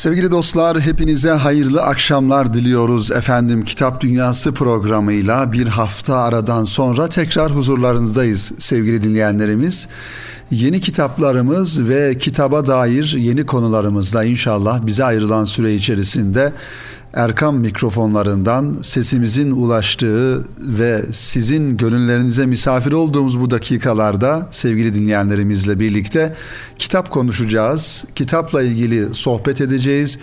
Sevgili dostlar hepinize hayırlı akşamlar diliyoruz efendim Kitap Dünyası programıyla bir hafta aradan sonra tekrar huzurlarınızdayız sevgili dinleyenlerimiz. Yeni kitaplarımız ve kitaba dair yeni konularımızla inşallah bize ayrılan süre içerisinde Erkam mikrofonlarından sesimizin ulaştığı ve sizin gönüllerinize misafir olduğumuz bu dakikalarda sevgili dinleyenlerimizle birlikte kitap konuşacağız. Kitapla ilgili sohbet edeceğiz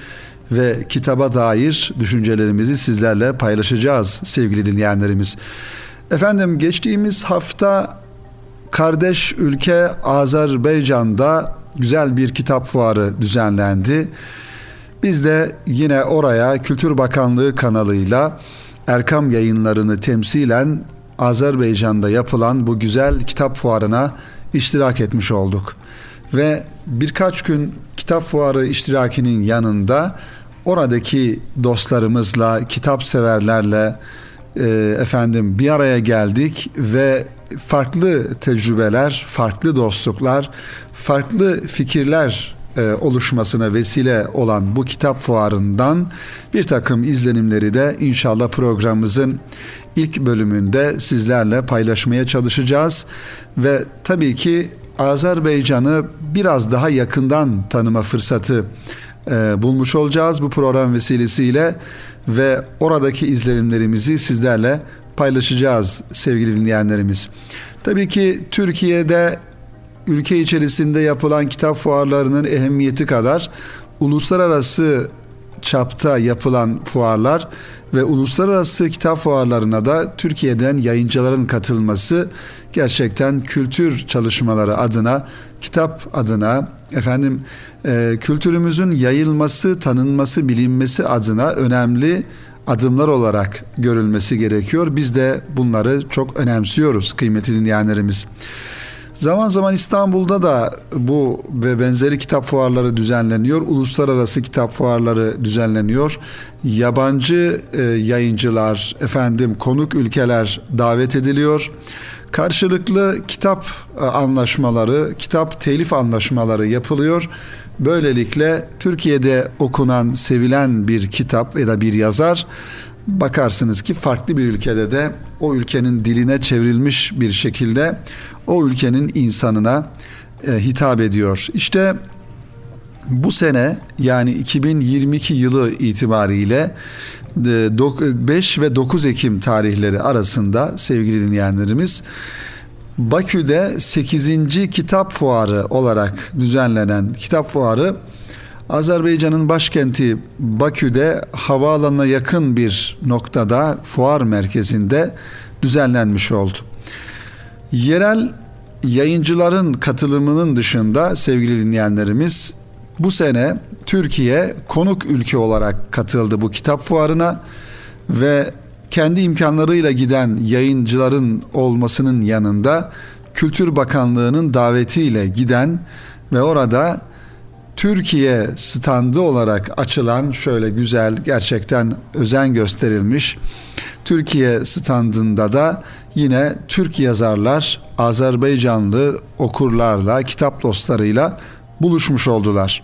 ve kitaba dair düşüncelerimizi sizlerle paylaşacağız sevgili dinleyenlerimiz. Efendim geçtiğimiz hafta kardeş ülke Azerbaycan'da güzel bir kitap fuarı düzenlendi. Biz de yine oraya Kültür Bakanlığı kanalıyla Erkam yayınlarını temsilen Azerbaycan'da yapılan bu güzel kitap fuarına iştirak etmiş olduk. Ve birkaç gün kitap fuarı iştirakinin yanında oradaki dostlarımızla, kitap severlerle e, efendim bir araya geldik ve farklı tecrübeler, farklı dostluklar, farklı fikirler e, oluşmasına vesile olan bu kitap fuarından bir takım izlenimleri de inşallah programımızın ilk bölümünde sizlerle paylaşmaya çalışacağız ve tabii ki Azerbaycan'ı biraz daha yakından tanıma fırsatı e, bulmuş olacağız bu program vesilesiyle ve oradaki izlenimlerimizi sizlerle paylaşacağız sevgili dinleyenlerimiz. Tabii ki Türkiye'de ülke içerisinde yapılan kitap fuarlarının ehemmiyeti kadar uluslararası çapta yapılan fuarlar ve uluslararası kitap fuarlarına da Türkiye'den yayıncıların katılması gerçekten kültür çalışmaları adına, kitap adına, efendim e, kültürümüzün yayılması, tanınması, bilinmesi adına önemli adımlar olarak görülmesi gerekiyor. Biz de bunları çok önemsiyoruz kıymetli dinleyenlerimiz. Zaman zaman İstanbul'da da bu ve benzeri kitap fuarları düzenleniyor. Uluslararası kitap fuarları düzenleniyor. Yabancı e, yayıncılar, efendim konuk ülkeler davet ediliyor. Karşılıklı kitap e, anlaşmaları, kitap telif anlaşmaları yapılıyor. Böylelikle Türkiye'de okunan, sevilen bir kitap ya da bir yazar bakarsınız ki farklı bir ülkede de o ülkenin diline çevrilmiş bir şekilde o ülkenin insanına e, hitap ediyor. İşte bu sene yani 2022 yılı itibariyle 5 e, ve 9 Ekim tarihleri arasında sevgili dinleyenlerimiz Bakü'de 8. kitap fuarı olarak düzenlenen kitap fuarı Azerbaycan'ın başkenti Bakü'de havaalanına yakın bir noktada fuar merkezinde düzenlenmiş oldu. Yerel yayıncıların katılımının dışında sevgili dinleyenlerimiz bu sene Türkiye konuk ülke olarak katıldı bu kitap fuarına ve kendi imkanlarıyla giden yayıncıların olmasının yanında Kültür Bakanlığı'nın davetiyle giden ve orada Türkiye standı olarak açılan şöyle güzel gerçekten özen gösterilmiş Türkiye standında da yine Türk yazarlar Azerbaycanlı okurlarla kitap dostlarıyla buluşmuş oldular.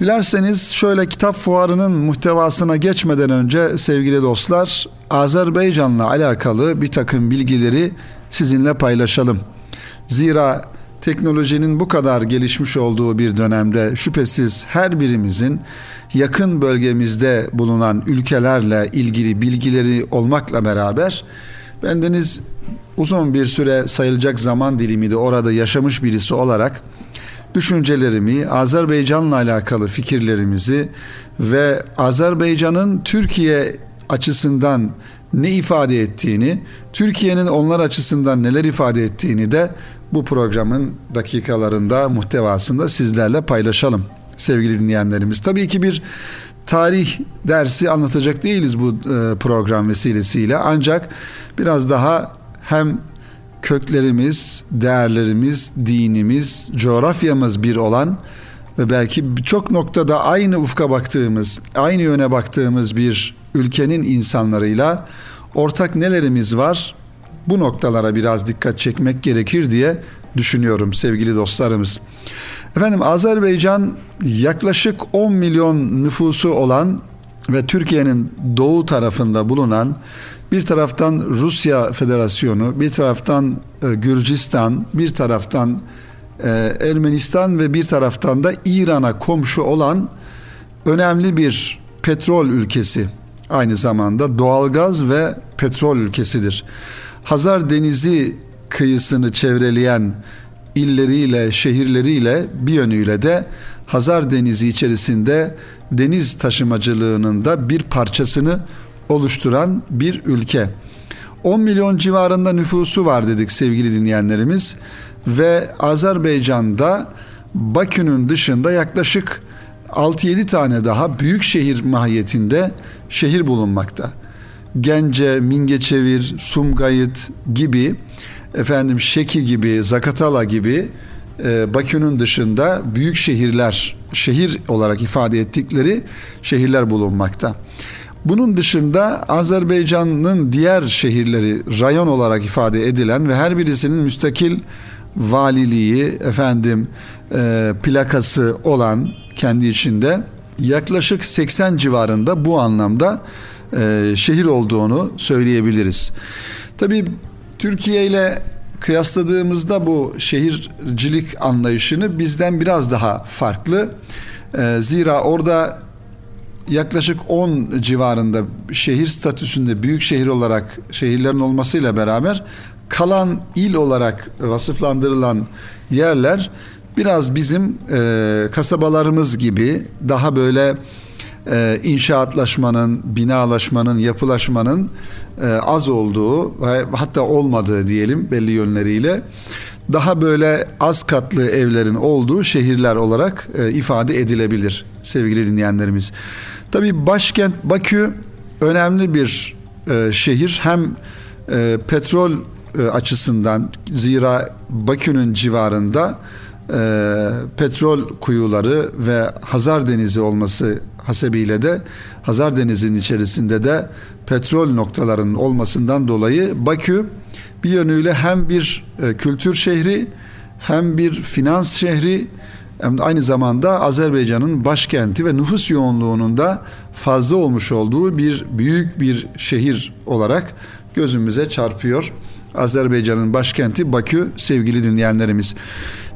Dilerseniz şöyle kitap fuarının muhtevasına geçmeden önce sevgili dostlar Azerbaycan'la alakalı bir takım bilgileri sizinle paylaşalım. Zira teknolojinin bu kadar gelişmiş olduğu bir dönemde şüphesiz her birimizin yakın bölgemizde bulunan ülkelerle ilgili bilgileri olmakla beraber bendeniz uzun bir süre sayılacak zaman dilimi de orada yaşamış birisi olarak düşüncelerimi, Azerbaycan'la alakalı fikirlerimizi ve Azerbaycan'ın Türkiye açısından ne ifade ettiğini, Türkiye'nin onlar açısından neler ifade ettiğini de bu programın dakikalarında, muhtevasında sizlerle paylaşalım sevgili dinleyenlerimiz. Tabii ki bir tarih dersi anlatacak değiliz bu e, program vesilesiyle ancak biraz daha hem köklerimiz, değerlerimiz, dinimiz, coğrafyamız bir olan ve belki birçok noktada aynı ufka baktığımız, aynı yöne baktığımız bir ülkenin insanlarıyla ortak nelerimiz var bu noktalara biraz dikkat çekmek gerekir diye düşünüyorum sevgili dostlarımız. Efendim Azerbaycan yaklaşık 10 milyon nüfusu olan ve Türkiye'nin doğu tarafında bulunan bir taraftan Rusya Federasyonu, bir taraftan e, Gürcistan, bir taraftan e, Ermenistan ve bir taraftan da İran'a komşu olan önemli bir petrol ülkesi. Aynı zamanda doğalgaz ve petrol ülkesidir. Hazar Denizi kıyısını çevreleyen illeriyle, şehirleriyle bir yönüyle de Hazar Denizi içerisinde deniz taşımacılığının da bir parçasını oluşturan bir ülke. 10 milyon civarında nüfusu var dedik sevgili dinleyenlerimiz ve Azerbaycan'da Bakü'nün dışında yaklaşık 6-7 tane daha büyük şehir mahiyetinde şehir bulunmakta. Gence, Mingeçevir, Sumgayıt gibi efendim Şeki gibi, Zakatala gibi e, Bakü'nün dışında büyük şehirler, şehir olarak ifade ettikleri şehirler bulunmakta. Bunun dışında Azerbaycan'ın diğer şehirleri rayon olarak ifade edilen ve her birisinin müstakil valiliği, efendim e, plakası olan kendi içinde yaklaşık 80 civarında bu anlamda e, şehir olduğunu söyleyebiliriz. Tabii Türkiye ile kıyasladığımızda bu şehircilik anlayışını bizden biraz daha farklı. E, zira orada yaklaşık 10 civarında şehir statüsünde büyük şehir olarak şehirlerin olmasıyla beraber kalan il olarak vasıflandırılan yerler biraz bizim e, kasabalarımız gibi daha böyle e, inşaatlaşmanın, binalaşmanın, yapılaşmanın e, az olduğu ve hatta olmadığı diyelim belli yönleriyle daha böyle az katlı evlerin olduğu şehirler olarak e, ifade edilebilir sevgili dinleyenlerimiz. Tabii başkent Bakü önemli bir şehir hem petrol açısından zira Bakü'nün civarında petrol kuyuları ve Hazar Denizi olması hasebiyle de Hazar Denizi'nin içerisinde de petrol noktalarının olmasından dolayı Bakü bir yönüyle hem bir e, kültür şehri hem bir finans şehri hem de aynı zamanda Azerbaycan'ın başkenti ve nüfus yoğunluğunun da fazla olmuş olduğu bir büyük bir şehir olarak gözümüze çarpıyor. Azerbaycan'ın başkenti Bakü sevgili dinleyenlerimiz.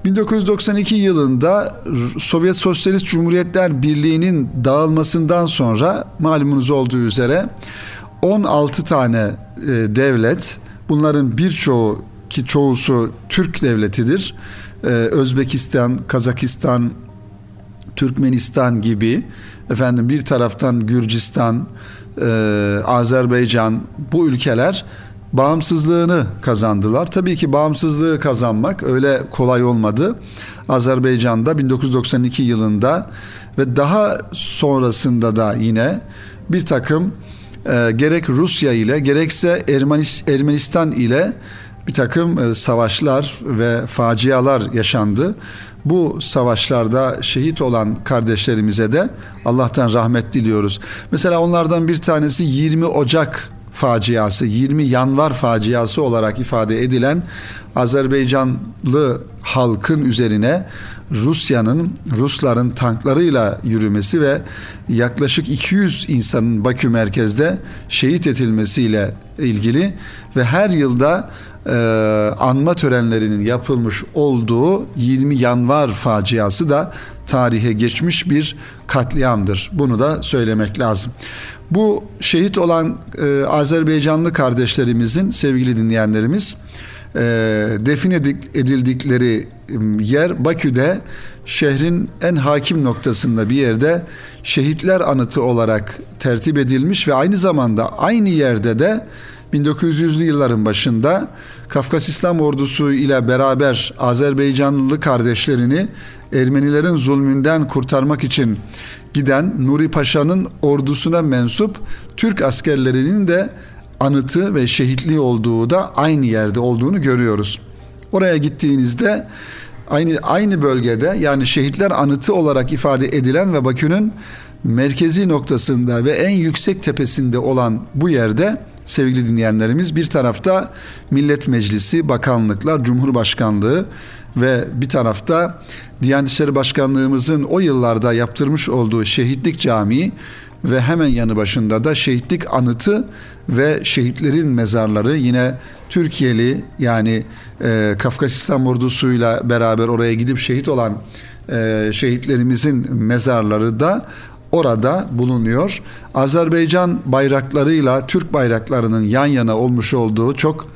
1992 yılında Sovyet Sosyalist Cumhuriyetler Birliği'nin dağılmasından sonra malumunuz olduğu üzere 16 tane e, devlet bunların birçoğu ki çoğusu Türk devletidir. Ee, Özbekistan, Kazakistan, Türkmenistan gibi efendim bir taraftan Gürcistan, e, Azerbaycan bu ülkeler bağımsızlığını kazandılar. Tabii ki bağımsızlığı kazanmak öyle kolay olmadı. Azerbaycan'da 1992 yılında ve daha sonrasında da yine bir takım e, gerek Rusya ile gerekse Ermenistan ile bir takım e, savaşlar ve facialar yaşandı. Bu savaşlarda şehit olan kardeşlerimize de Allah'tan rahmet diliyoruz. Mesela onlardan bir tanesi 20 Ocak faciası, 20 yanvar faciası olarak ifade edilen Azerbaycanlı halkın üzerine Rusya'nın Rusların tanklarıyla yürümesi ve yaklaşık 200 insanın Bakü merkezde şehit edilmesiyle ilgili ve her yılda e, anma törenlerinin yapılmış olduğu 20 yanvar faciası da tarihe geçmiş bir katliamdır. Bunu da söylemek lazım. Bu şehit olan e, Azerbaycanlı kardeşlerimizin sevgili dinleyenlerimiz e, defin edildikleri yer Bakü'de şehrin en hakim noktasında bir yerde şehitler anıtı olarak tertip edilmiş ve aynı zamanda aynı yerde de 1900'lü yılların başında Kafkas İslam Ordusu ile beraber Azerbaycanlı kardeşlerini Ermenilerin zulmünden kurtarmak için giden Nuri Paşa'nın ordusuna mensup Türk askerlerinin de anıtı ve şehitliği olduğu da aynı yerde olduğunu görüyoruz. Oraya gittiğinizde aynı aynı bölgede yani şehitler anıtı olarak ifade edilen ve Bakü'nün merkezi noktasında ve en yüksek tepesinde olan bu yerde sevgili dinleyenlerimiz. Bir tarafta Millet Meclisi, bakanlıklar, Cumhurbaşkanlığı ve bir tarafta Diyanet İşleri Başkanlığımızın o yıllarda yaptırmış olduğu Şehitlik Camii ve hemen yanı başında da şehitlik anıtı ve şehitlerin mezarları yine Türkiye'li yani e, Kafkasistan ordusuyla beraber oraya gidip şehit olan e, şehitlerimizin mezarları da orada bulunuyor. Azerbaycan bayraklarıyla Türk bayraklarının yan yana olmuş olduğu çok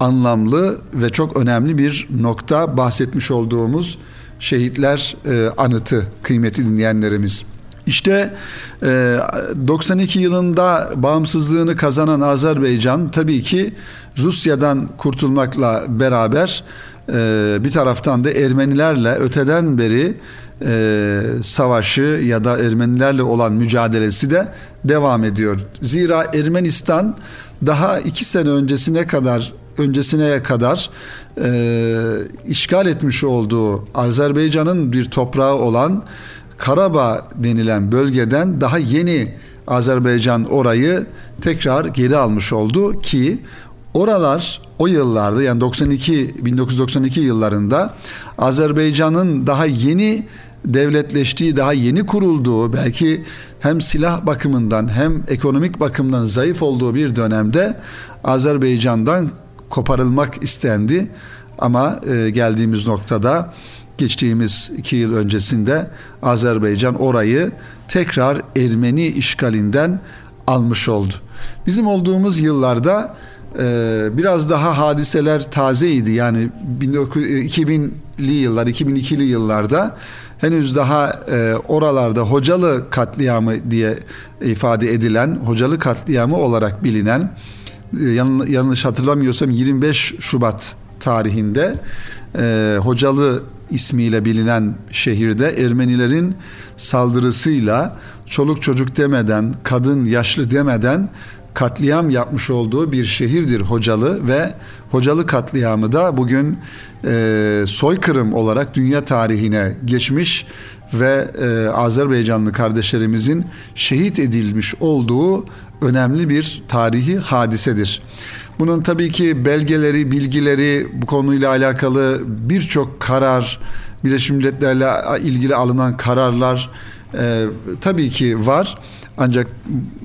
anlamlı ve çok önemli bir nokta bahsetmiş olduğumuz şehitler e, anıtı kıymetli dinleyenlerimiz. İşte 92 e, yılında bağımsızlığını kazanan Azerbaycan tabii ki Rusya'dan kurtulmakla beraber e, bir taraftan da Ermenilerle öteden beri e, savaşı ya da Ermenilerle olan mücadelesi de devam ediyor. Zira Ermenistan daha iki sene öncesine kadar öncesine kadar e, işgal etmiş olduğu Azerbaycan'ın bir toprağı olan Karabağ denilen bölgeden daha yeni Azerbaycan orayı tekrar geri almış oldu ki oralar o yıllarda yani 92 1992 yıllarında Azerbaycan'ın daha yeni devletleştiği, daha yeni kurulduğu, belki hem silah bakımından hem ekonomik bakımdan zayıf olduğu bir dönemde Azerbaycan'dan koparılmak istendi. Ama e, geldiğimiz noktada geçtiğimiz iki yıl öncesinde Azerbaycan orayı tekrar Ermeni işgalinden almış oldu. Bizim olduğumuz yıllarda e, biraz daha hadiseler tazeydi. Yani 2000'li yıllar, 2002'li yıllarda henüz daha e, oralarda Hocalı katliamı diye ifade edilen, Hocalı katliamı olarak bilinen e, yanlış hatırlamıyorsam 25 Şubat tarihinde e, Hocalı ismiyle bilinen şehirde Ermenilerin saldırısıyla çoluk çocuk demeden, kadın yaşlı demeden katliam yapmış olduğu bir şehirdir Hocalı ve Hocalı katliamı da bugün e, soykırım olarak dünya tarihine geçmiş ve e, Azerbaycanlı kardeşlerimizin şehit edilmiş olduğu önemli bir tarihi hadisedir. Bunun tabii ki belgeleri, bilgileri bu konuyla alakalı birçok karar, Birleşmiş Milletler'le ilgili alınan kararlar e, tabii ki var. Ancak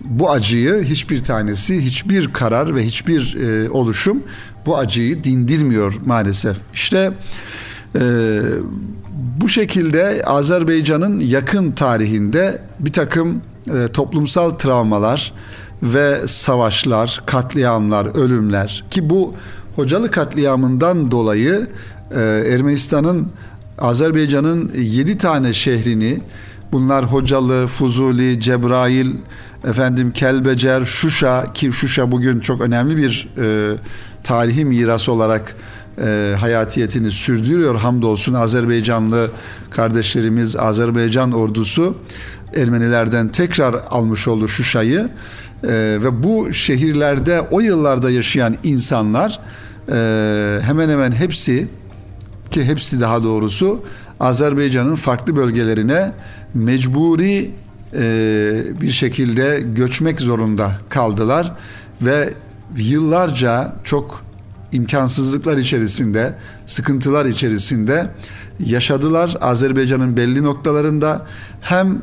bu acıyı hiçbir tanesi, hiçbir karar ve hiçbir e, oluşum bu acıyı dindirmiyor maalesef. İşte e, bu şekilde Azerbaycan'ın yakın tarihinde bir takım e, toplumsal travmalar ve savaşlar, katliamlar, ölümler ki bu Hocalı katliamından dolayı e, Ermenistan'ın Azerbaycan'ın yedi tane şehrini bunlar Hocalı, Fuzuli, Cebrail, efendim Kelbecer, Şuşa ki Şuşa bugün çok önemli bir e, tarihi miras olarak e, hayatiyetini sürdürüyor. Hamdolsun Azerbaycanlı kardeşlerimiz, Azerbaycan ordusu Ermenilerden tekrar almış oldu Şuşa'yı. E, ve bu şehirlerde o yıllarda yaşayan insanlar e, hemen hemen hepsi ki hepsi daha doğrusu Azerbaycan'ın farklı bölgelerine mecburi e, bir şekilde göçmek zorunda kaldılar ve yıllarca çok imkansızlıklar içerisinde, sıkıntılar içerisinde yaşadılar. Azerbaycan'ın belli noktalarında hem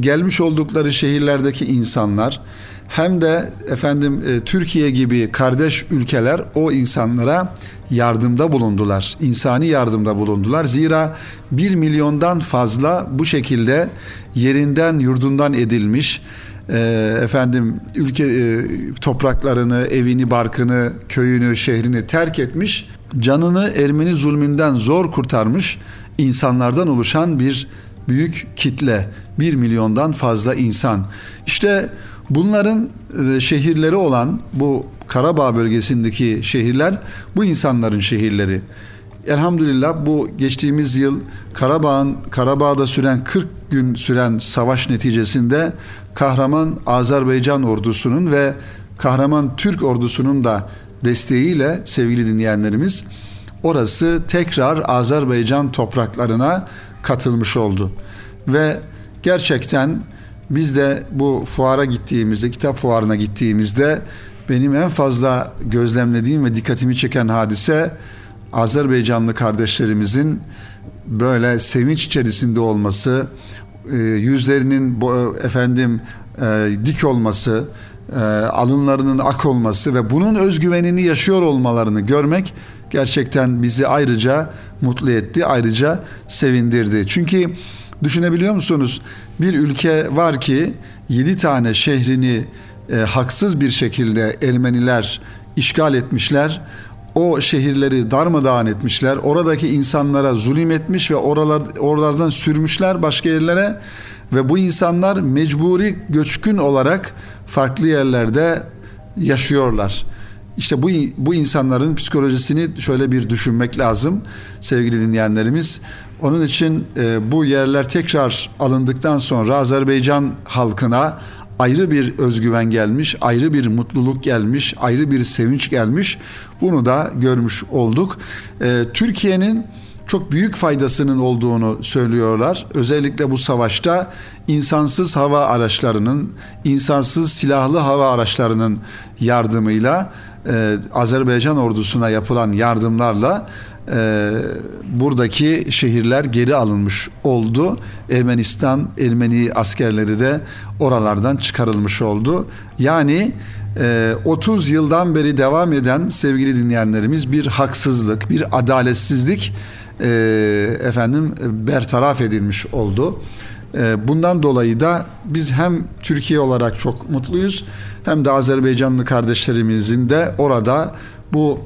gelmiş oldukları şehirlerdeki insanlar hem de efendim e, Türkiye gibi kardeş ülkeler o insanlara yardımda bulundular. insani yardımda bulundular. Zira bir milyondan fazla bu şekilde yerinden yurdundan edilmiş e, efendim ülke e, topraklarını, evini, barkını, köyünü, şehrini terk etmiş, canını Ermeni zulmünden zor kurtarmış insanlardan oluşan bir büyük kitle. Bir milyondan fazla insan. İşte bunların e, şehirleri olan bu Karabağ bölgesindeki şehirler bu insanların şehirleri. Elhamdülillah bu geçtiğimiz yıl Karabağ'ın Karabağ'da süren 40 gün süren savaş neticesinde kahraman Azerbaycan ordusunun ve kahraman Türk ordusunun da desteğiyle sevgili dinleyenlerimiz orası tekrar Azerbaycan topraklarına katılmış oldu. Ve gerçekten biz de bu fuara gittiğimizde, kitap fuarına gittiğimizde benim en fazla gözlemlediğim ve dikkatimi çeken hadise Azerbaycanlı kardeşlerimizin böyle sevinç içerisinde olması, e, yüzlerinin efendim e, dik olması, e, alınlarının ak olması ve bunun özgüvenini yaşıyor olmalarını görmek gerçekten bizi ayrıca mutlu etti, ayrıca sevindirdi. Çünkü düşünebiliyor musunuz? Bir ülke var ki yedi tane şehrini e, haksız bir şekilde Ermeniler işgal etmişler. O şehirleri darmadağın etmişler. Oradaki insanlara zulüm etmiş ve oralar oralardan sürmüşler başka yerlere ve bu insanlar mecburi göçkün olarak farklı yerlerde yaşıyorlar. İşte bu bu insanların psikolojisini şöyle bir düşünmek lazım sevgili dinleyenlerimiz. Onun için e, bu yerler tekrar alındıktan sonra Azerbaycan halkına ayrı bir özgüven gelmiş, ayrı bir mutluluk gelmiş, ayrı bir sevinç gelmiş. Bunu da görmüş olduk. E, Türkiye'nin çok büyük faydasının olduğunu söylüyorlar. Özellikle bu savaşta insansız hava araçlarının, insansız silahlı hava araçlarının yardımıyla e, Azerbaycan ordusuna yapılan yardımlarla e, buradaki şehirler geri alınmış oldu. Ermenistan, Ermeni askerleri de oralardan çıkarılmış oldu. Yani 30 e, yıldan beri devam eden sevgili dinleyenlerimiz bir haksızlık, bir adaletsizlik e, efendim bertaraf edilmiş oldu. E, bundan dolayı da biz hem Türkiye olarak çok mutluyuz hem de Azerbaycanlı kardeşlerimizin de orada bu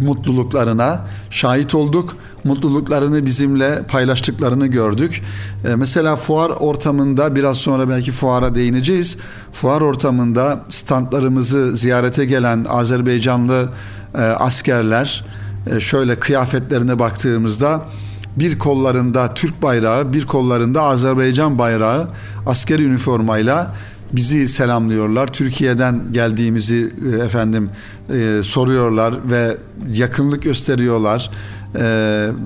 mutluluklarına şahit olduk. Mutluluklarını bizimle paylaştıklarını gördük. Ee, mesela fuar ortamında biraz sonra belki fuara değineceğiz. Fuar ortamında standlarımızı ziyarete gelen Azerbaycanlı e, askerler e, şöyle kıyafetlerine baktığımızda bir kollarında Türk bayrağı, bir kollarında Azerbaycan bayrağı askeri üniformayla bizi selamlıyorlar. Türkiye'den geldiğimizi e, efendim e, soruyorlar ve yakınlık gösteriyorlar. E,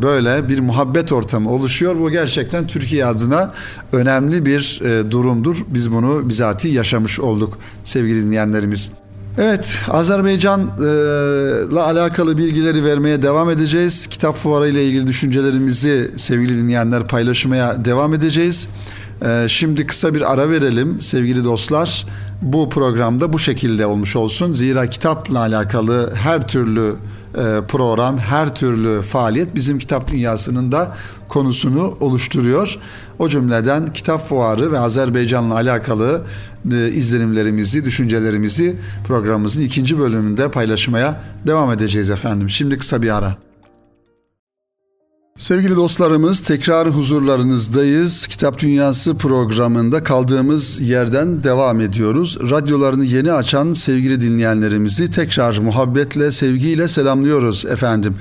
böyle bir muhabbet ortamı oluşuyor. Bu gerçekten Türkiye adına önemli bir e, durumdur. Biz bunu bizatihi yaşamış olduk sevgili dinleyenlerimiz. Evet, Azerbaycan'la alakalı bilgileri vermeye devam edeceğiz. Kitap fuarı ile ilgili düşüncelerimizi sevgili dinleyenler paylaşmaya devam edeceğiz. Ee, şimdi kısa bir ara verelim sevgili dostlar. Bu programda bu şekilde olmuş olsun. Zira kitapla alakalı her türlü e, program, her türlü faaliyet bizim kitap dünyasının da konusunu oluşturuyor. O cümleden kitap fuarı ve Azerbaycan'la alakalı e, izlenimlerimizi, düşüncelerimizi programımızın ikinci bölümünde paylaşmaya devam edeceğiz efendim. Şimdi kısa bir ara. Sevgili dostlarımız tekrar huzurlarınızdayız. Kitap Dünyası programında kaldığımız yerden devam ediyoruz. Radyolarını yeni açan sevgili dinleyenlerimizi tekrar muhabbetle, sevgiyle selamlıyoruz efendim.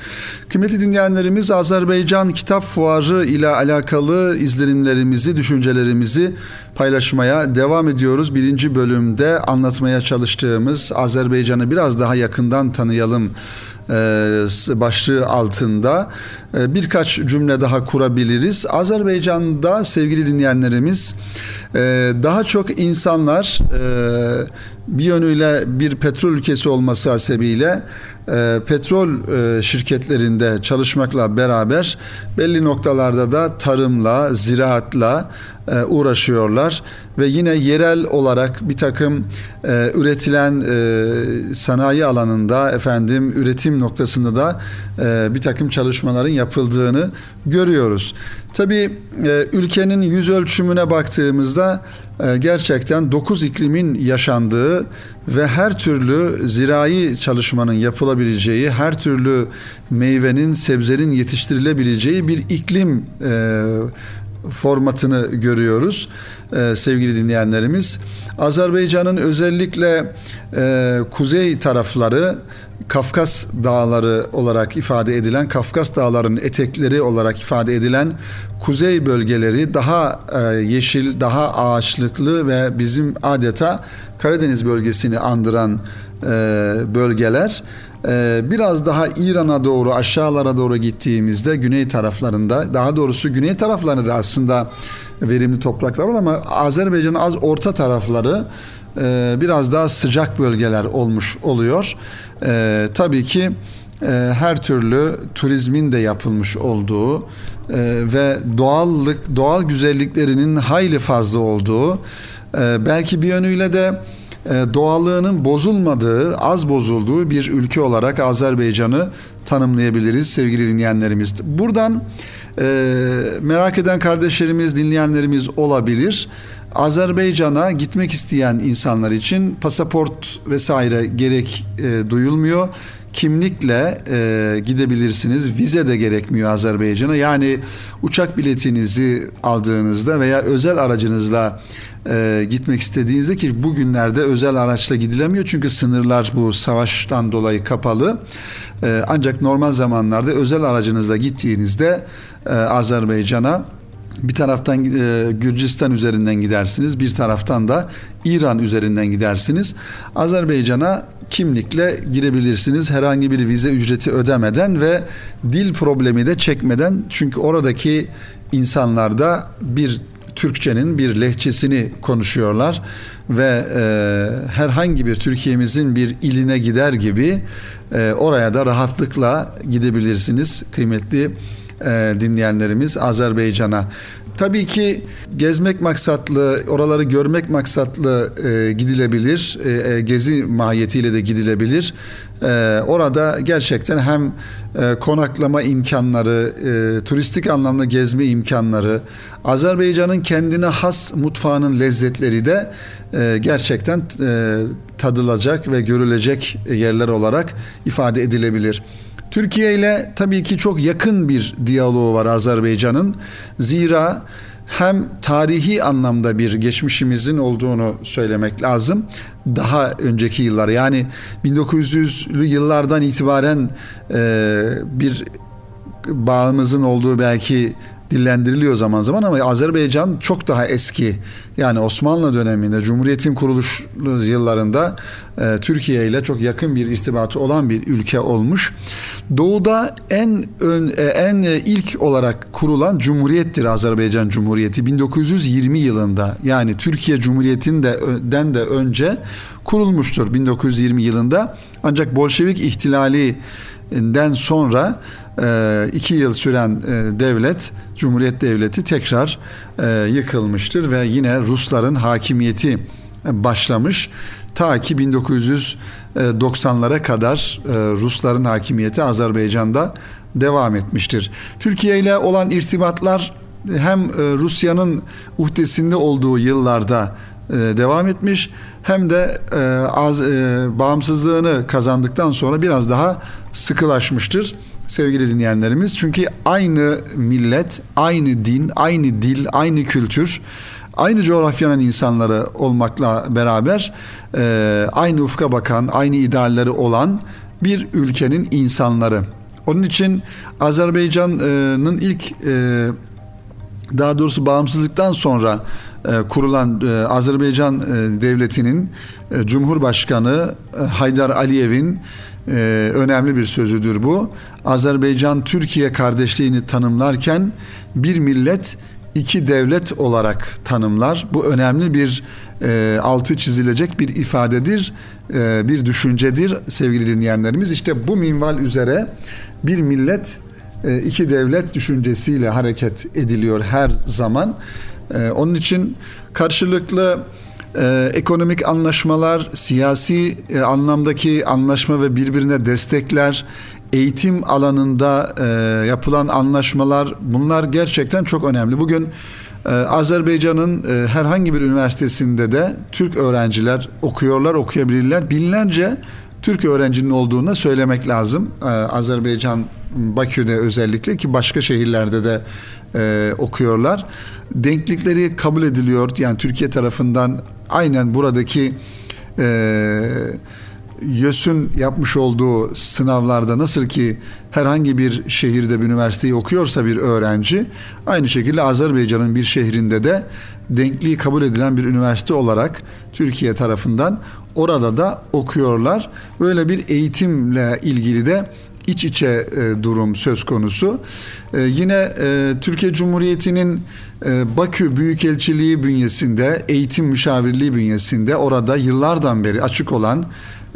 Kıymetli dinleyenlerimiz Azerbaycan Kitap Fuarı ile alakalı izlenimlerimizi, düşüncelerimizi paylaşmaya devam ediyoruz. Birinci bölümde anlatmaya çalıştığımız Azerbaycan'ı biraz daha yakından tanıyalım başlığı altında e, birkaç cümle daha kurabiliriz. Azerbaycan'da sevgili dinleyenlerimiz e, daha çok insanlar bir yönüyle bir petrol ülkesi olması hasebiyle petrol şirketlerinde çalışmakla beraber belli noktalarda da tarımla, ziraatla e, uğraşıyorlar ve yine yerel olarak bir takım e, üretilen e, sanayi alanında efendim üretim noktasında da e, bir takım çalışmaların yapıldığını görüyoruz. Tabii e, ülkenin yüz ölçümüne baktığımızda e, gerçekten dokuz iklimin yaşandığı ve her türlü zirai çalışmanın yapılabileceği, her türlü meyvenin, sebzenin yetiştirilebileceği bir iklim e, formatını görüyoruz e, sevgili dinleyenlerimiz. Azerbaycan'ın özellikle e, kuzey tarafları Kafkas Dağları olarak ifade edilen, Kafkas Dağları'nın etekleri olarak ifade edilen kuzey bölgeleri daha e, yeşil, daha ağaçlıklı ve bizim adeta Karadeniz bölgesini andıran e, bölgeler. Ee, biraz daha İran'a doğru aşağılara doğru gittiğimizde güney taraflarında daha doğrusu güney taraflarında aslında verimli topraklar var ama Azerbaycan'ın az orta tarafları e, biraz daha sıcak bölgeler olmuş oluyor. E, tabii ki e, her türlü turizmin de yapılmış olduğu e, ve doğallık doğal güzelliklerinin hayli fazla olduğu e, belki bir yönüyle de doğallığının bozulmadığı, az bozulduğu bir ülke olarak Azerbaycan'ı tanımlayabiliriz sevgili dinleyenlerimiz. Buradan merak eden kardeşlerimiz, dinleyenlerimiz olabilir. Azerbaycan'a gitmek isteyen insanlar için pasaport vesaire gerek e, duyulmuyor kimlikle e, gidebilirsiniz. Vize de gerekmiyor Azerbaycan'a. Yani uçak biletinizi aldığınızda veya özel aracınızla e, gitmek istediğinizde ki bugünlerde özel araçla gidilemiyor çünkü sınırlar bu savaştan dolayı kapalı. E, ancak normal zamanlarda özel aracınızla gittiğinizde e, Azerbaycan'a bir taraftan e, Gürcistan üzerinden gidersiniz, bir taraftan da İran üzerinden gidersiniz. Azerbaycan'a kimlikle girebilirsiniz herhangi bir vize ücreti ödemeden ve dil problemi de çekmeden çünkü oradaki insanlar da bir Türkçenin bir lehçesini konuşuyorlar ve e, herhangi bir Türkiye'mizin bir iline gider gibi e, oraya da rahatlıkla gidebilirsiniz kıymetli e, dinleyenlerimiz Azerbaycan'a. Tabii ki gezmek maksatlı, oraları görmek maksatlı e, gidilebilir. E, gezi mahiyetiyle de gidilebilir. Orada gerçekten hem konaklama imkanları, turistik anlamda gezme imkanları, Azerbaycan'ın kendine has mutfağının lezzetleri de gerçekten tadılacak ve görülecek yerler olarak ifade edilebilir. Türkiye ile tabii ki çok yakın bir diyaloğu var Azerbaycan'ın. Zira hem tarihi anlamda bir geçmişimizin olduğunu söylemek lazım. Daha önceki yıllar yani 1900'lü yıllardan itibaren e, bir bağımızın olduğu belki dillendiriliyor zaman zaman ama Azerbaycan çok daha eski. Yani Osmanlı döneminde Cumhuriyet'in kuruluş yıllarında e, Türkiye ile çok yakın bir irtibatı olan bir ülke olmuş. Doğuda en ön, e, en ilk olarak kurulan cumhuriyettir Azerbaycan Cumhuriyeti 1920 yılında. Yani Türkiye Cumhuriyeti'nden de önce kurulmuştur 1920 yılında. Ancak Bolşevik ihtilalinden sonra e, iki yıl süren e, devlet, Cumhuriyet Devleti tekrar e, yıkılmıştır ve yine Rusların hakimiyeti başlamış. Ta ki 1990'lara kadar Rusların hakimiyeti Azerbaycan'da devam etmiştir. Türkiye ile olan irtibatlar hem Rusya'nın uhdesinde olduğu yıllarda devam etmiş hem de az bağımsızlığını kazandıktan sonra biraz daha sıkılaşmıştır sevgili dinleyenlerimiz. Çünkü aynı millet, aynı din, aynı dil, aynı kültür, aynı coğrafyanın insanları olmakla beraber e, aynı ufka bakan, aynı idealleri olan bir ülkenin insanları. Onun için Azerbaycan'ın ilk e, daha doğrusu bağımsızlıktan sonra e, kurulan e, Azerbaycan devletinin Cumhurbaşkanı Haydar Aliyev'in önemli bir sözüdür bu. Azerbaycan-Türkiye kardeşliğini tanımlarken bir millet iki devlet olarak tanımlar. Bu önemli bir e, altı çizilecek bir ifadedir, e, bir düşüncedir sevgili dinleyenlerimiz. İşte bu minval üzere bir millet e, iki devlet düşüncesiyle hareket ediliyor her zaman. E, onun için karşılıklı e, ekonomik anlaşmalar, siyasi e, anlamdaki anlaşma ve birbirine destekler, eğitim alanında e, yapılan anlaşmalar bunlar gerçekten çok önemli. Bugün e, Azerbaycan'ın e, herhangi bir üniversitesinde de Türk öğrenciler okuyorlar, okuyabilirler. Binlerce Türk öğrencinin olduğunu söylemek lazım. E, Azerbaycan Bakü'de özellikle ki başka şehirlerde de e, okuyorlar. Denklikleri kabul ediliyor. Yani Türkiye tarafından aynen buradaki e, YÖS'ün yapmış olduğu sınavlarda nasıl ki herhangi bir şehirde bir üniversiteyi okuyorsa bir öğrenci aynı şekilde Azerbaycan'ın bir şehrinde de denkliği kabul edilen bir üniversite olarak Türkiye tarafından orada da okuyorlar. Böyle bir eğitimle ilgili de iç içe e, durum söz konusu. E, yine e, Türkiye Cumhuriyeti'nin Bakü Büyükelçiliği bünyesinde, eğitim müşavirliği bünyesinde orada yıllardan beri açık olan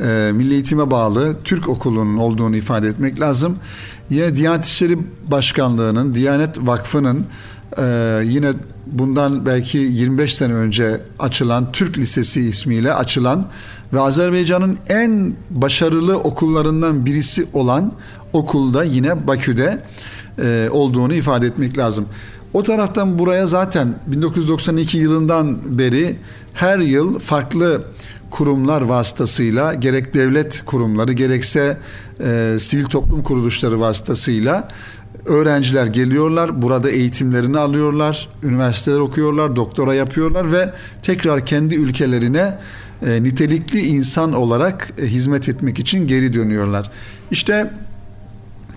e, Milli Eğitim'e bağlı Türk Okulu'nun olduğunu ifade etmek lazım. Yine Diyanet İşleri Başkanlığı'nın, Diyanet Vakfı'nın ee, yine bundan belki 25 sene önce açılan Türk Lisesi ismiyle açılan ve Azerbaycan'ın en başarılı okullarından birisi olan okulda yine Bakü'de e, olduğunu ifade etmek lazım. O taraftan buraya zaten 1992 yılından beri her yıl farklı kurumlar vasıtasıyla gerek devlet kurumları gerekse e, sivil toplum kuruluşları vasıtasıyla öğrenciler geliyorlar, burada eğitimlerini alıyorlar, üniversiteler okuyorlar, doktora yapıyorlar ve tekrar kendi ülkelerine e, nitelikli insan olarak e, hizmet etmek için geri dönüyorlar. İşte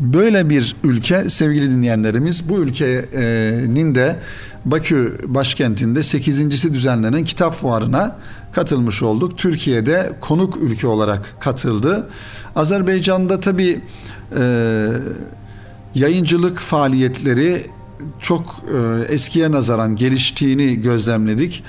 böyle bir ülke sevgili dinleyenlerimiz bu ülkenin de Bakü başkentinde 8. düzenlenen kitap fuarına katılmış olduk. Türkiye'de konuk ülke olarak katıldı. Azerbaycan'da tabii e, yayıncılık faaliyetleri çok e, eskiye nazaran geliştiğini gözlemledik.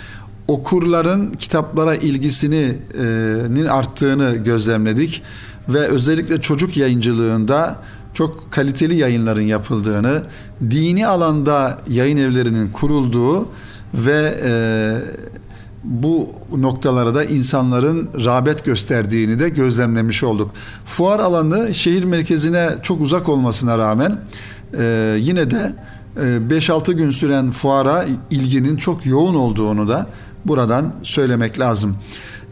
Okurların kitaplara ilgisinin arttığını gözlemledik ve özellikle çocuk yayıncılığında çok kaliteli yayınların yapıldığını, dini alanda yayın evlerinin kurulduğu ve e, bu noktalara da insanların rağbet gösterdiğini de gözlemlemiş olduk. Fuar alanı şehir merkezine çok uzak olmasına rağmen e, yine de e, 5-6 gün süren fuara ilginin çok yoğun olduğunu da buradan söylemek lazım.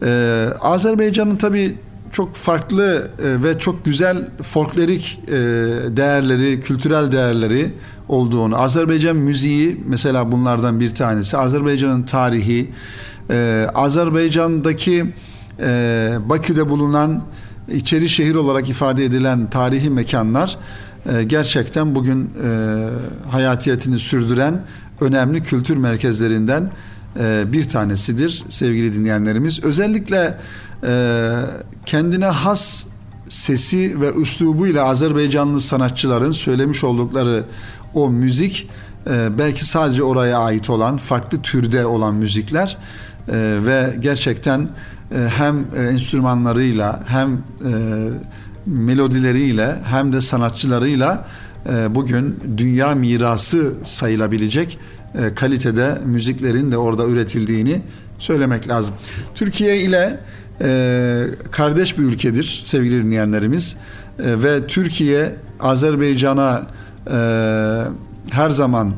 E, Azerbaycan'ın tabi çok farklı e, ve çok güzel folklorik e, değerleri, kültürel değerleri olduğunu, Azerbaycan müziği mesela bunlardan bir tanesi, Azerbaycan'ın tarihi, ee, Azerbaycan'daki e, Bakü'de bulunan içeri şehir olarak ifade edilen tarihi mekanlar e, gerçekten bugün e, hayatiyetini sürdüren önemli kültür merkezlerinden e, bir tanesidir sevgili dinleyenlerimiz. Özellikle e, kendine has sesi ve üslubuyla Azerbaycanlı sanatçıların söylemiş oldukları o müzik e, belki sadece oraya ait olan farklı türde olan müzikler e, ve gerçekten e, hem e, enstrümanlarıyla hem e, melodileriyle hem de sanatçılarıyla e, bugün dünya mirası sayılabilecek e, kalitede müziklerin de orada üretildiğini söylemek lazım. Türkiye ile e, kardeş bir ülkedir sevgili dinleyenlerimiz ve Türkiye Azerbaycan'a her zaman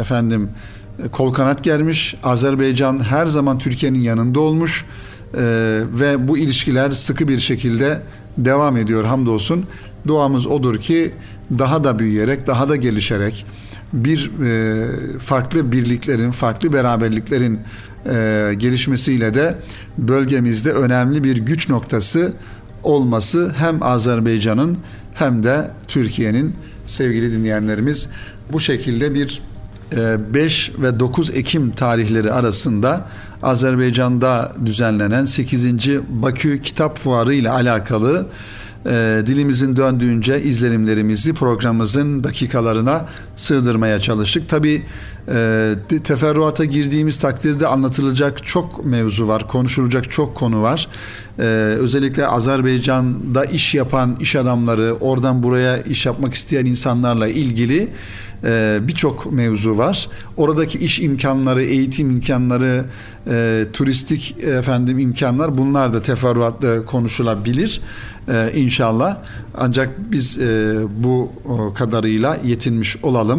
efendim kol kanat germiş. Azerbaycan her zaman Türkiye'nin yanında olmuş e, ve bu ilişkiler sıkı bir şekilde devam ediyor hamdolsun. Duamız odur ki daha da büyüyerek, daha da gelişerek bir e, farklı birliklerin, farklı beraberliklerin e, gelişmesiyle de bölgemizde önemli bir güç noktası olması hem Azerbaycan'ın hem de Türkiye'nin sevgili dinleyenlerimiz bu şekilde bir 5 ee, ve 9 Ekim tarihleri arasında Azerbaycan'da düzenlenen 8. Bakü Kitap Fuarı ile alakalı e, dilimizin döndüğünce izlenimlerimizi programımızın dakikalarına sığdırmaya çalıştık. Tabi e, teferruata girdiğimiz takdirde anlatılacak çok mevzu var, konuşulacak çok konu var. E, özellikle Azerbaycan'da iş yapan iş adamları, oradan buraya iş yapmak isteyen insanlarla ilgili e, birçok mevzu var. Oradaki iş imkanları, eğitim imkanları, e, turistik efendim imkanlar bunlar da teferruatlı konuşulabilir e, inşallah. Ancak biz e, bu kadarıyla yetinmiş olalım.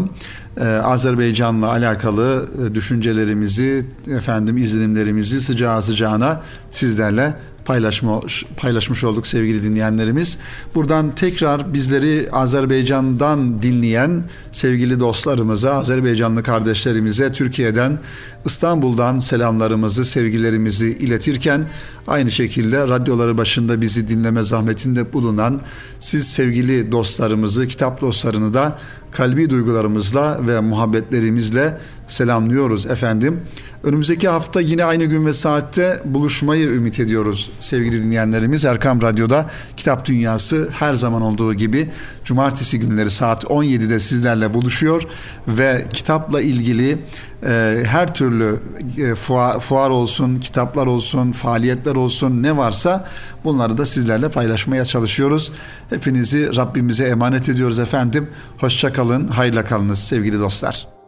E, Azerbaycan'la alakalı e, düşüncelerimizi, efendim izlenimlerimizi sıcağı sıcağına sizlerle paylaşma, paylaşmış olduk sevgili dinleyenlerimiz. Buradan tekrar bizleri Azerbaycan'dan dinleyen sevgili dostlarımıza, Azerbaycanlı kardeşlerimize Türkiye'den, İstanbul'dan selamlarımızı, sevgilerimizi iletirken aynı şekilde radyoları başında bizi dinleme zahmetinde bulunan siz sevgili dostlarımızı, kitap dostlarını da kalbi duygularımızla ve muhabbetlerimizle selamlıyoruz efendim. Önümüzdeki hafta yine aynı gün ve saatte buluşmayı ümit ediyoruz sevgili dinleyenlerimiz. Erkam Radyo'da Kitap Dünyası her zaman olduğu gibi cumartesi günleri saat 17'de sizlerle buluşuyor ve kitapla ilgili e, her türlü e, fuar, fuar olsun, kitaplar olsun, faaliyetler olsun ne varsa bunları da sizlerle paylaşmaya çalışıyoruz. Hepinizi Rabbimize emanet ediyoruz efendim. Hoşça kalın, hayırla kalınız sevgili dostlar.